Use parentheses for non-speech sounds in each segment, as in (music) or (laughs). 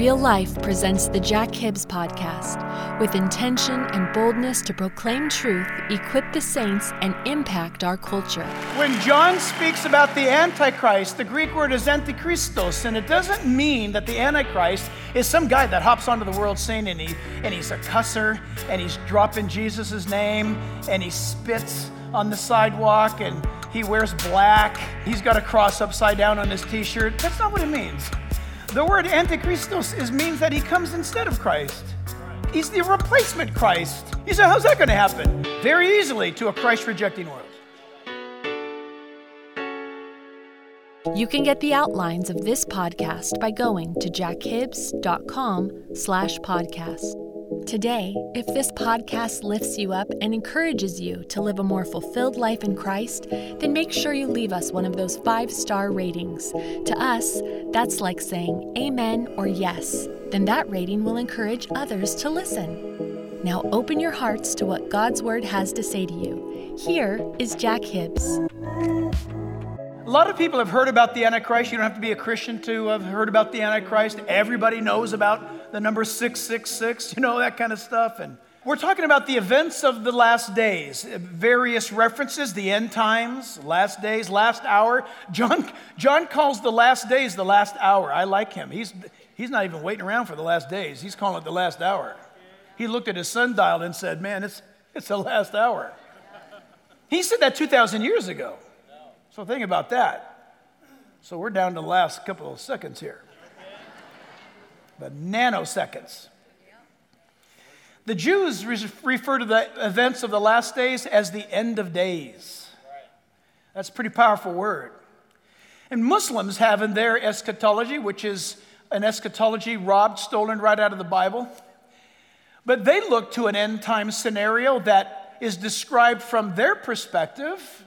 Real Life presents the Jack Hibbs podcast with intention and boldness to proclaim truth, equip the saints, and impact our culture. When John speaks about the Antichrist, the Greek word is antichristos, and it doesn't mean that the Antichrist is some guy that hops onto the world scene and, he, and he's a cusser and he's dropping Jesus' name and he spits on the sidewalk and he wears black. He's got a cross upside down on his t shirt. That's not what it means. The word antichristos is, means that he comes instead of Christ. He's the replacement Christ. You say, how's that going to happen? Very easily to a Christ rejecting world. You can get the outlines of this podcast by going to jackhibbs.com slash podcast. Today, if this podcast lifts you up and encourages you to live a more fulfilled life in Christ, then make sure you leave us one of those five star ratings. To us, that's like saying amen or yes. Then that rating will encourage others to listen. Now open your hearts to what God's Word has to say to you. Here is Jack Hibbs. A lot of people have heard about the Antichrist. You don't have to be a Christian to have heard about the Antichrist. Everybody knows about the number 666, you know, that kind of stuff. And we're talking about the events of the last days, various references, the end times, last days, last hour. John, John calls the last days the last hour. I like him. He's, he's not even waiting around for the last days, he's calling it the last hour. He looked at his sundial and said, Man, it's, it's the last hour. He said that 2,000 years ago. So think about that. So we're down to the last couple of seconds here. The nanoseconds. The Jews refer to the events of the last days as the end of days. That's a pretty powerful word. And Muslims have in their eschatology, which is an eschatology robbed, stolen right out of the Bible. But they look to an end time scenario that is described from their perspective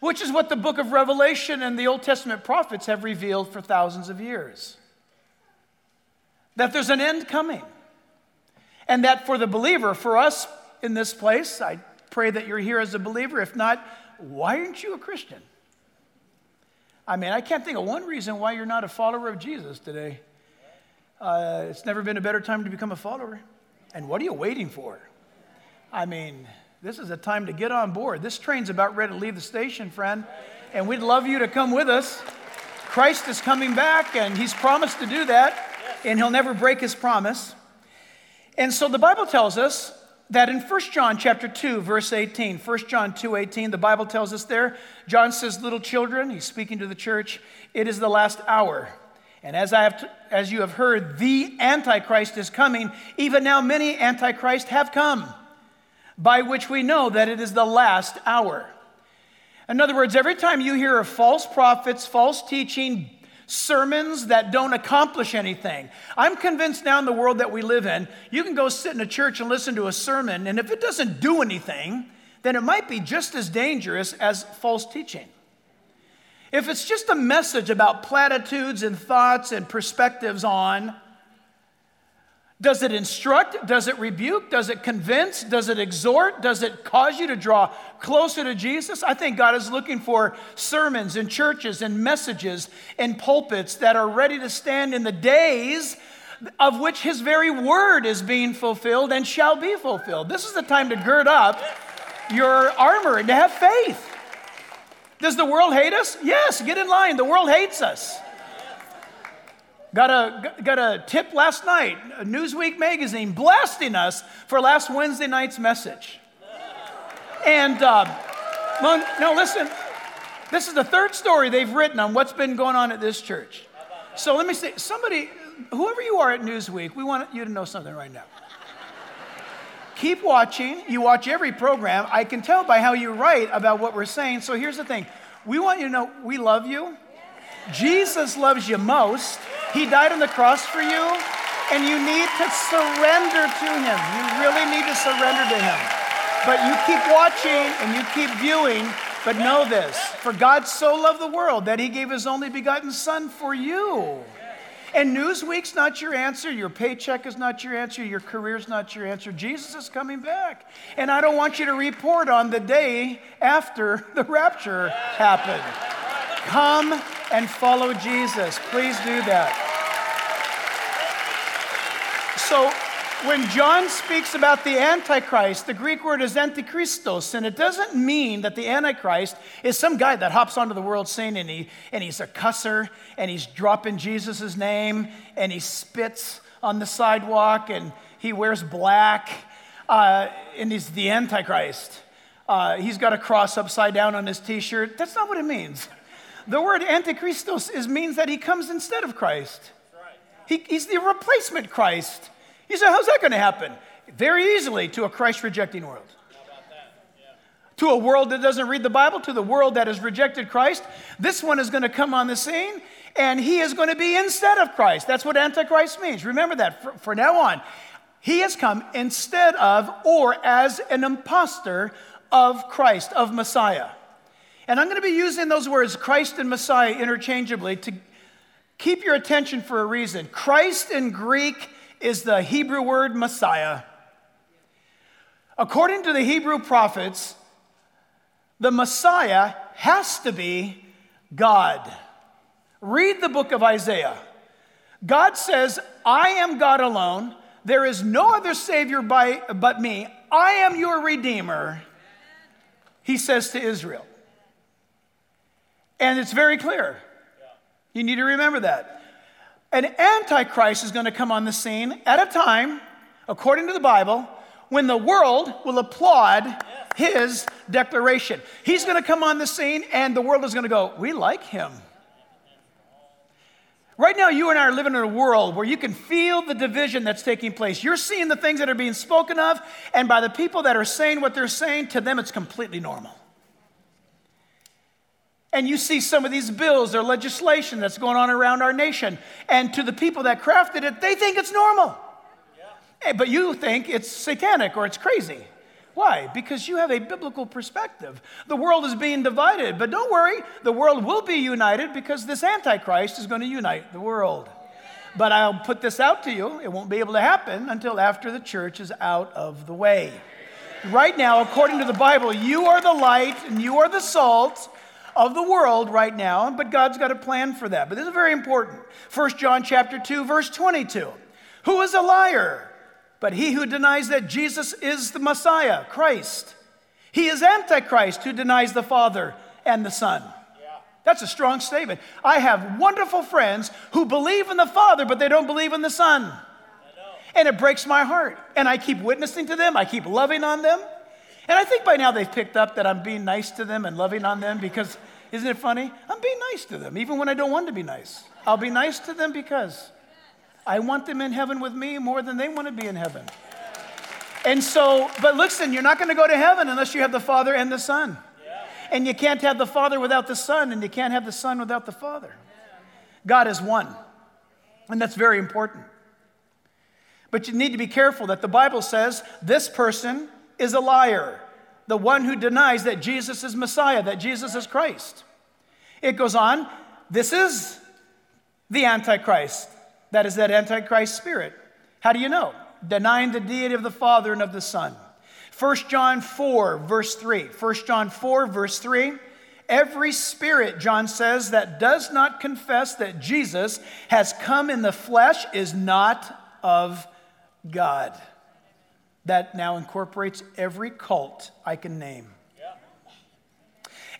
which is what the book of Revelation and the Old Testament prophets have revealed for thousands of years. That there's an end coming. And that for the believer, for us in this place, I pray that you're here as a believer. If not, why aren't you a Christian? I mean, I can't think of one reason why you're not a follower of Jesus today. Uh, it's never been a better time to become a follower. And what are you waiting for? I mean, this is a time to get on board. This train's about ready to leave the station, friend, and we'd love you to come with us. Christ is coming back, and He's promised to do that, and He'll never break His promise. And so the Bible tells us that in 1 John chapter 2 verse 18 1 John 2:18 the Bible tells us there John says little children he's speaking to the church it is the last hour and as I have t- as you have heard the antichrist is coming even now many antichrist have come by which we know that it is the last hour. In other words, every time you hear of false prophets, false teaching, sermons that don't accomplish anything. I'm convinced now in the world that we live in, you can go sit in a church and listen to a sermon, and if it doesn't do anything, then it might be just as dangerous as false teaching. If it's just a message about platitudes and thoughts and perspectives on, does it instruct? Does it rebuke? Does it convince? Does it exhort? Does it cause you to draw closer to Jesus? I think God is looking for sermons and churches and messages and pulpits that are ready to stand in the days of which His very word is being fulfilled and shall be fulfilled. This is the time to gird up your armor and to have faith. Does the world hate us? Yes, get in line. The world hates us. Got a, got a tip last night, Newsweek magazine blasting us for last Wednesday night's message. And, uh, well, no, listen, this is the third story they've written on what's been going on at this church. So let me say, somebody, whoever you are at Newsweek, we want you to know something right now. Keep watching. You watch every program. I can tell by how you write about what we're saying. So here's the thing we want you to know we love you. Jesus loves you most. He died on the cross for you, and you need to surrender to Him. You really need to surrender to Him. But you keep watching and you keep viewing, but know this for God so loved the world that He gave His only begotten Son for you. And Newsweek's not your answer. Your paycheck is not your answer. Your career's not your answer. Jesus is coming back. And I don't want you to report on the day after (laughs) the rapture happened. Come and follow Jesus. Please do that. So, when John speaks about the Antichrist, the Greek word is antichristos, and it doesn't mean that the Antichrist is some guy that hops onto the world scene and, he, and he's a cusser and he's dropping Jesus' name and he spits on the sidewalk and he wears black uh, and he's the Antichrist. Uh, he's got a cross upside down on his t shirt. That's not what it means. (laughs) The word antichristos is, means that he comes instead of Christ. He, he's the replacement Christ. You say, how's that going to happen? Very easily to a Christ rejecting world. To a world that doesn't read the Bible, to the world that has rejected Christ, this one is going to come on the scene and he is going to be instead of Christ. That's what Antichrist means. Remember that for, for now on. He has come instead of or as an impostor of Christ, of Messiah. And I'm going to be using those words, Christ and Messiah, interchangeably to keep your attention for a reason. Christ in Greek is the Hebrew word Messiah. According to the Hebrew prophets, the Messiah has to be God. Read the book of Isaiah. God says, I am God alone. There is no other Savior by, but me. I am your Redeemer, he says to Israel. And it's very clear. You need to remember that. An antichrist is going to come on the scene at a time, according to the Bible, when the world will applaud his declaration. He's going to come on the scene, and the world is going to go, We like him. Right now, you and I are living in a world where you can feel the division that's taking place. You're seeing the things that are being spoken of, and by the people that are saying what they're saying, to them it's completely normal. And you see some of these bills or legislation that's going on around our nation. And to the people that crafted it, they think it's normal. Yeah. Eh, but you think it's satanic or it's crazy. Why? Because you have a biblical perspective. The world is being divided, but don't worry, the world will be united because this Antichrist is going to unite the world. But I'll put this out to you it won't be able to happen until after the church is out of the way. Right now, according to the Bible, you are the light and you are the salt of the world right now, but God's got a plan for that. But this is very important. 1 John chapter 2 verse 22. Who is a liar? But he who denies that Jesus is the Messiah, Christ. He is antichrist who denies the Father and the Son. That's a strong statement. I have wonderful friends who believe in the Father, but they don't believe in the Son. And it breaks my heart. And I keep witnessing to them, I keep loving on them. And I think by now they've picked up that I'm being nice to them and loving on them because, isn't it funny? I'm being nice to them, even when I don't want to be nice. I'll be nice to them because I want them in heaven with me more than they want to be in heaven. And so, but listen, you're not going to go to heaven unless you have the Father and the Son. And you can't have the Father without the Son, and you can't have the Son without the Father. God is one. And that's very important. But you need to be careful that the Bible says this person is a liar, the one who denies that Jesus is Messiah, that Jesus is Christ. It goes on, this is the Antichrist. That is that Antichrist spirit. How do you know? Denying the deity of the Father and of the Son. 1 John 4, verse 3. 1 John 4, verse 3. Every spirit, John says, that does not confess that Jesus has come in the flesh is not of God that now incorporates every cult I can name.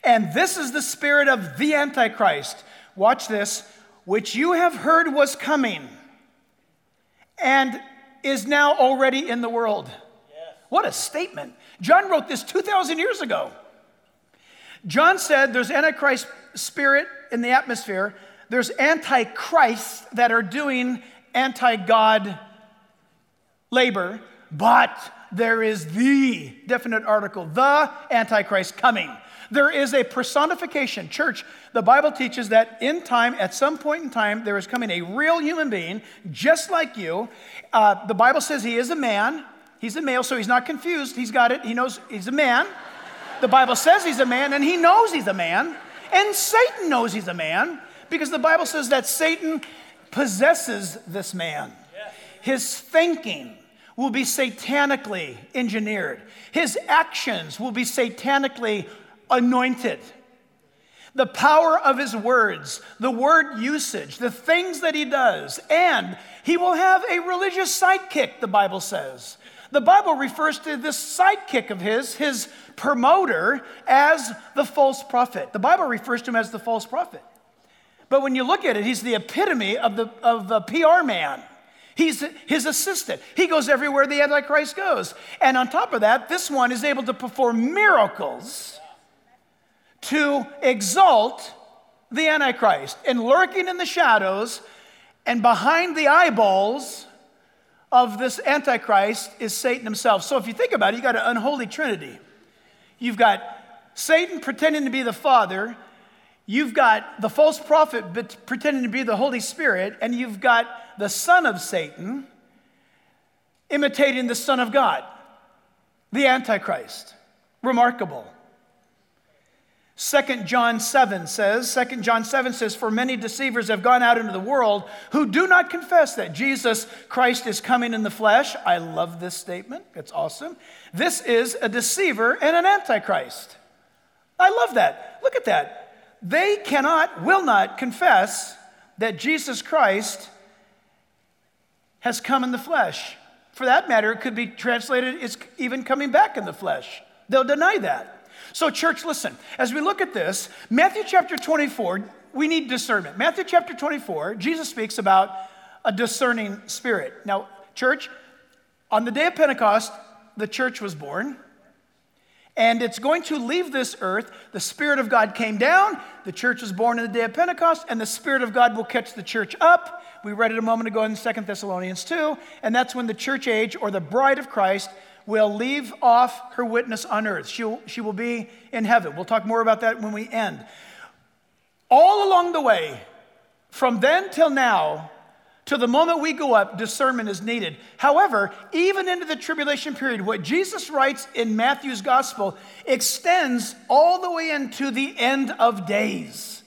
And this is the spirit of the Antichrist. Watch this, which you have heard was coming and is now already in the world. Yes. What a statement. John wrote this 2,000 years ago. John said there's Antichrist spirit in the atmosphere, there's Antichrists that are doing anti God labor, but there is the definite article, the Antichrist coming. There is a personification. Church, the Bible teaches that in time, at some point in time, there is coming a real human being just like you. Uh, the Bible says he is a man. He's a male, so he's not confused. He's got it. He knows he's a man. The Bible says he's a man, and he knows he's a man. And Satan knows he's a man because the Bible says that Satan possesses this man. His thinking, will be satanically engineered, his actions will be satanically anointed. The power of his words, the word usage, the things that he does, and he will have a religious sidekick, the Bible says. The Bible refers to this sidekick of his, his promoter, as the false prophet. The Bible refers to him as the false prophet. But when you look at it, he's the epitome of the, of the PR man. He's his assistant. He goes everywhere the Antichrist goes. And on top of that, this one is able to perform miracles to exalt the Antichrist. And lurking in the shadows and behind the eyeballs of this Antichrist is Satan himself. So if you think about it, you've got an unholy trinity. You've got Satan pretending to be the Father, you've got the false prophet pretending to be the Holy Spirit, and you've got the son of Satan, imitating the Son of God, the Antichrist. Remarkable. 2 John 7 says, 2 John 7 says, For many deceivers have gone out into the world who do not confess that Jesus Christ is coming in the flesh. I love this statement. It's awesome. This is a deceiver and an antichrist. I love that. Look at that. They cannot, will not confess that Jesus Christ has come in the flesh. For that matter, it could be translated, it's even coming back in the flesh. They'll deny that. So, church, listen, as we look at this, Matthew chapter 24, we need discernment. Matthew chapter 24, Jesus speaks about a discerning spirit. Now, church, on the day of Pentecost, the church was born and it's going to leave this earth. The Spirit of God came down, the church was born in the day of Pentecost, and the Spirit of God will catch the church up. We read it a moment ago in 2 Thessalonians 2, and that's when the church age or the bride of Christ will leave off her witness on earth. She'll, she will be in heaven. We'll talk more about that when we end. All along the way, from then till now, to the moment we go up, discernment is needed. However, even into the tribulation period, what Jesus writes in Matthew's gospel extends all the way into the end of days.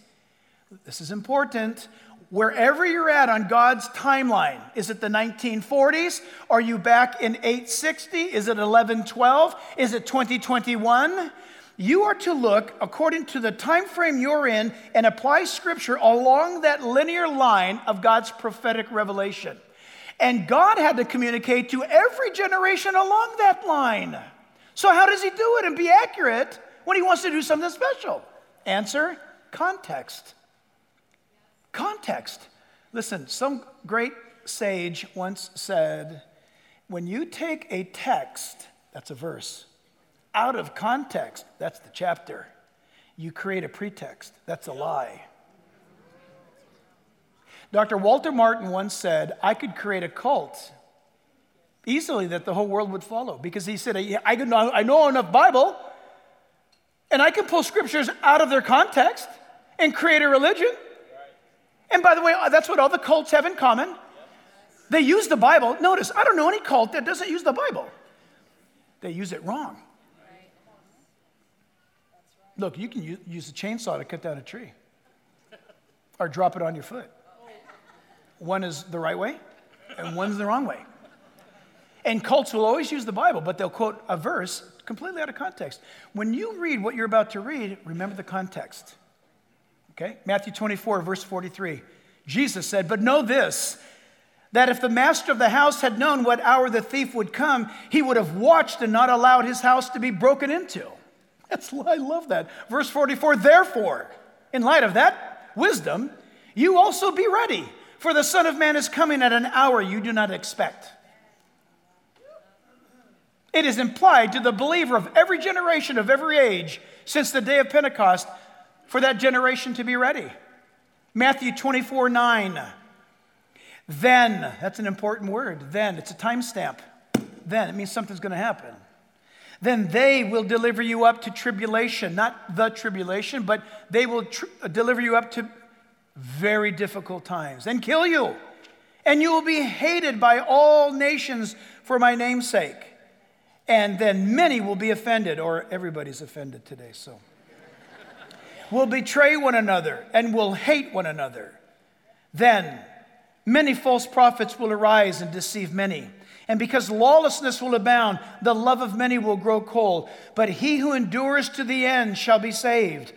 This is important. Wherever you're at on God's timeline, is it the 1940s? Are you back in 860? Is it 1112? Is it 2021? You are to look according to the time frame you're in and apply scripture along that linear line of God's prophetic revelation. And God had to communicate to every generation along that line. So, how does He do it and be accurate when He wants to do something special? Answer context. Context. Listen, some great sage once said, when you take a text, that's a verse, out of context, that's the chapter. You create a pretext, that's a lie. Dr. Walter Martin once said, I could create a cult easily that the whole world would follow because he said, I know, I know enough Bible and I can pull scriptures out of their context and create a religion. And by the way, uh, that's what all the cults have in common. They use the Bible. Notice, I don't know any cult that doesn't use the Bible. They use it wrong. Look, you can use a chainsaw to cut down a tree or drop it on your foot. One is the right way, and one's the wrong way. And cults will always use the Bible, but they'll quote a verse completely out of context. When you read what you're about to read, remember the context. Okay? Matthew 24, verse 43. Jesus said, But know this, that if the master of the house had known what hour the thief would come, he would have watched and not allowed his house to be broken into. That's, I love that. Verse 44 Therefore, in light of that wisdom, you also be ready, for the Son of Man is coming at an hour you do not expect. It is implied to the believer of every generation, of every age, since the day of Pentecost, for that generation to be ready. Matthew 24 9. Then, that's an important word. Then, it's a timestamp. Then, it means something's going to happen. Then they will deliver you up to tribulation, not the tribulation, but they will tr- deliver you up to very difficult times and kill you. And you will be hated by all nations for my name's sake. And then many will be offended, or everybody's offended today, so. will betray one another and will hate one another. Then many false prophets will arise and deceive many. And because lawlessness will abound, the love of many will grow cold. But he who endures to the end shall be saved.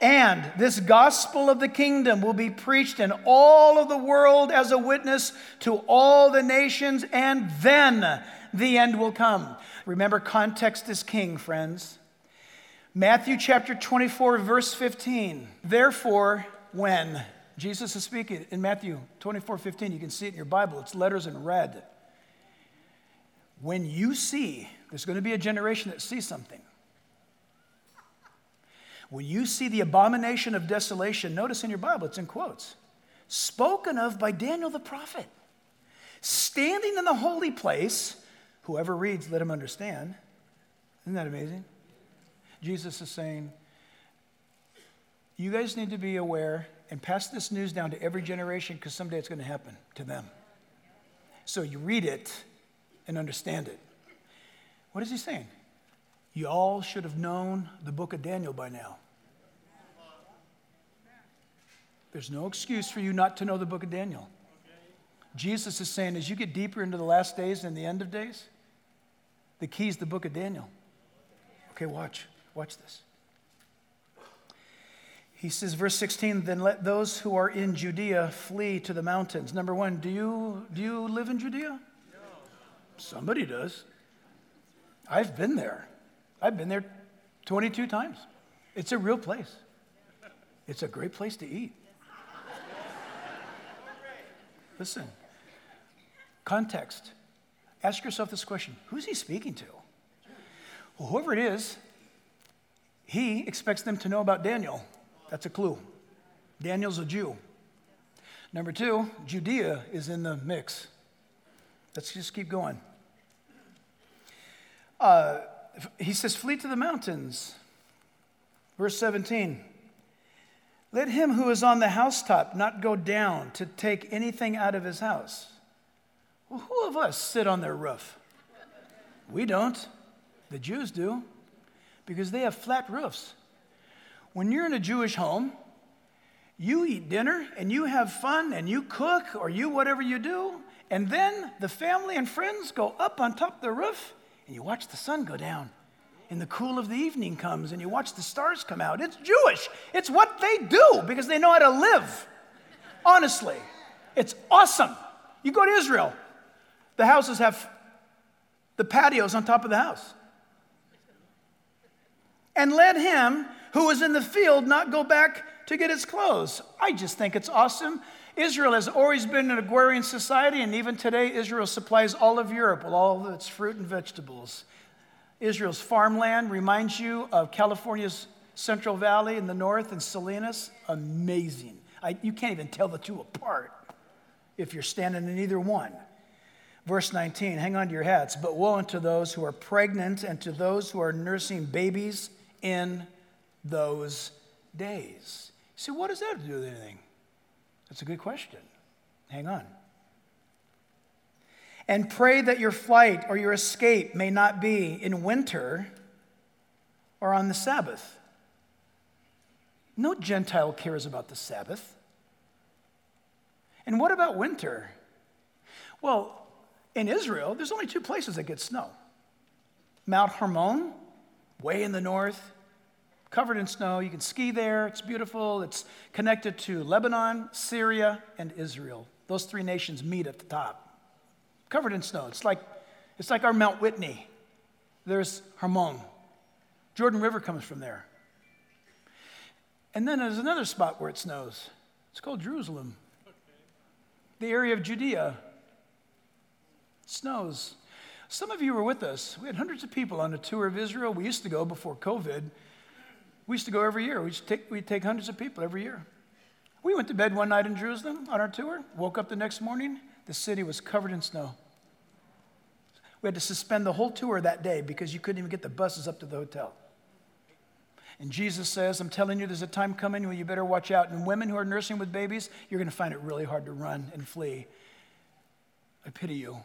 And this gospel of the kingdom will be preached in all of the world as a witness to all the nations, and then the end will come. Remember, context is king, friends. Matthew chapter 24, verse 15. Therefore, when Jesus is speaking in Matthew 24, 15, you can see it in your Bible, it's letters in red. When you see, there's going to be a generation that sees something. When you see the abomination of desolation, notice in your Bible, it's in quotes, spoken of by Daniel the prophet, standing in the holy place Whoever reads, let him understand. Isn't that amazing? Jesus is saying, You guys need to be aware and pass this news down to every generation because someday it's going to happen to them. So you read it and understand it. What is he saying? You all should have known the book of Daniel by now. There's no excuse for you not to know the book of Daniel. Jesus is saying, as you get deeper into the last days and the end of days, the key is the book of Daniel. Okay, watch. Watch this. He says, verse 16, then let those who are in Judea flee to the mountains. Number one, do you, do you live in Judea? Somebody does. I've been there. I've been there 22 times. It's a real place. It's a great place to eat. Listen, Context. Ask yourself this question Who's he speaking to? Well, whoever it is, he expects them to know about Daniel. That's a clue. Daniel's a Jew. Number two, Judea is in the mix. Let's just keep going. Uh, he says, Flee to the mountains. Verse 17. Let him who is on the housetop not go down to take anything out of his house. Well, who of us sit on their roof? We don't. The Jews do, because they have flat roofs. When you're in a Jewish home, you eat dinner and you have fun and you cook or you whatever you do, and then the family and friends go up on top of the roof and you watch the sun go down. And the cool of the evening comes and you watch the stars come out. It's Jewish. It's what they do because they know how to live. Honestly, it's awesome. You go to Israel, the houses have the patios on top of the house. And let him who is in the field not go back to get his clothes. I just think it's awesome. Israel has always been an agrarian society, and even today, Israel supplies all of Europe with all of its fruit and vegetables. Israel's farmland reminds you of California's Central Valley in the north and Salinas. Amazing. I, you can't even tell the two apart if you're standing in either one. Verse 19, hang on to your hats. But woe unto those who are pregnant and to those who are nursing babies in those days. See, what does that have to do with anything? That's a good question. Hang on. And pray that your flight or your escape may not be in winter or on the Sabbath. No Gentile cares about the Sabbath. And what about winter? Well, in Israel, there's only two places that get snow Mount Hermon, way in the north, covered in snow. You can ski there, it's beautiful. It's connected to Lebanon, Syria, and Israel. Those three nations meet at the top, covered in snow. It's like, it's like our Mount Whitney. There's Hermon. Jordan River comes from there. And then there's another spot where it snows. It's called Jerusalem. The area of Judea. Snows. Some of you were with us. We had hundreds of people on a tour of Israel. We used to go before COVID. We used to go every year. We'd take, we'd take hundreds of people every year. We went to bed one night in Jerusalem on our tour, woke up the next morning, the city was covered in snow. We had to suspend the whole tour that day because you couldn't even get the buses up to the hotel. And Jesus says, I'm telling you, there's a time coming when you better watch out. And women who are nursing with babies, you're going to find it really hard to run and flee. I pity you.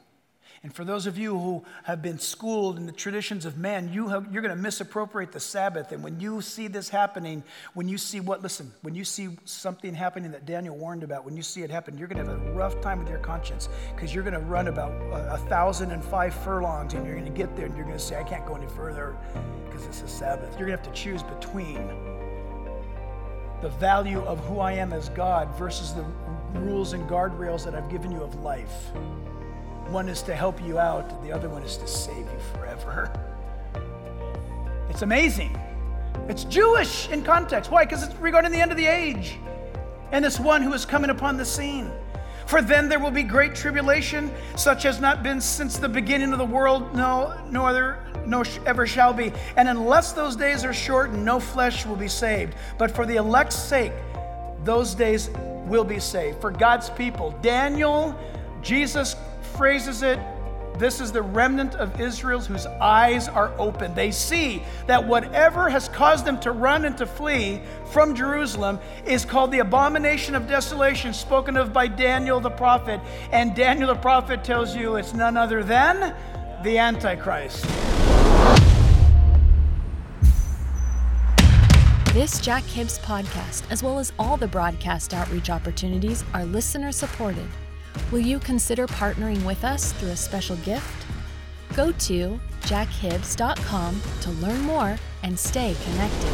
And for those of you who have been schooled in the traditions of man, you have, you're going to misappropriate the Sabbath. And when you see this happening, when you see what, listen, when you see something happening that Daniel warned about, when you see it happen, you're going to have a rough time with your conscience because you're going to run about a, a thousand and five furlongs and you're going to get there and you're going to say, I can't go any further because it's a Sabbath. You're going to have to choose between the value of who I am as God versus the rules and guardrails that I've given you of life. One is to help you out, the other one is to save you forever. It's amazing. It's Jewish in context. Why? Because it's regarding the end of the age and this one who is coming upon the scene. For then there will be great tribulation, such as not been since the beginning of the world, no, no other, no ever shall be. And unless those days are shortened, no flesh will be saved. But for the elect's sake, those days will be saved. For God's people, Daniel, Jesus phrases it this is the remnant of Israel whose eyes are open. They see that whatever has caused them to run and to flee from Jerusalem is called the abomination of desolation, spoken of by Daniel the prophet. And Daniel the prophet tells you it's none other than the Antichrist. This Jack Hibbs podcast, as well as all the broadcast outreach opportunities, are listener supported. Will you consider partnering with us through a special gift? Go to jackhibbs.com to learn more and stay connected.